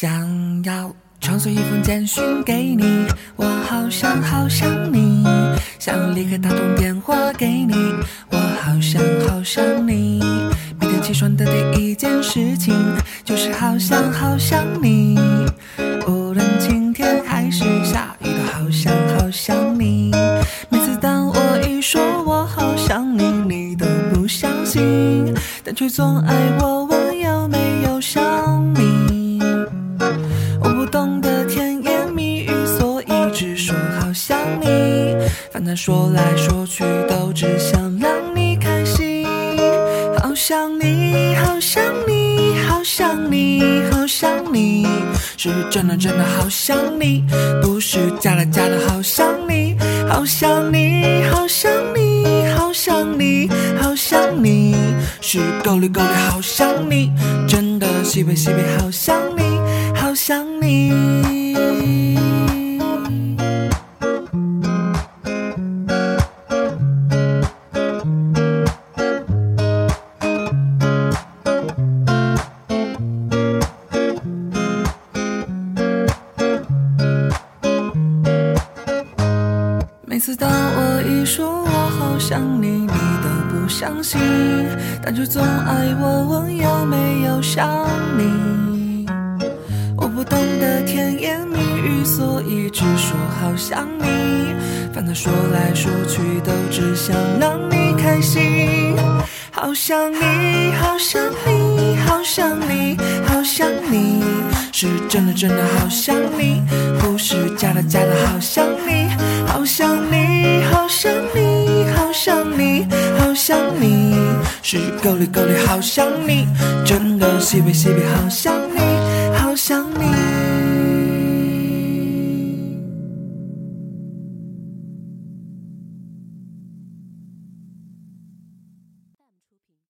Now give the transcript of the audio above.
想要传送一封简讯给你，我好想好想你，想立刻打通电话给你，我好想好想你。每天起床的第一件事情就是好想好想你，无论晴天还是下雨，都好想好想你。每次当我一说我好想你，你都不相信，但却总爱我反正说来说去都只想让你开心。好想你，好想你，好想你，好想你，是真的真的好想你，不是假的假的好想你。好想你，好想你，好想你，好想你，是够力够力好想你，真的西北西北好想你，好想你。每次当我一说我好想你，你都不相信，但却总爱我问有没有想你。我不懂得甜言蜜语，所以只说好想你。反正说来说去都只想让你开心。好想你，好想你，好想你，好想你，是真的真的好想你，不是假的假的好想你。想你，好想你，好想你，好想你，是够力够力好想你，真的西北西北好想你，好想你。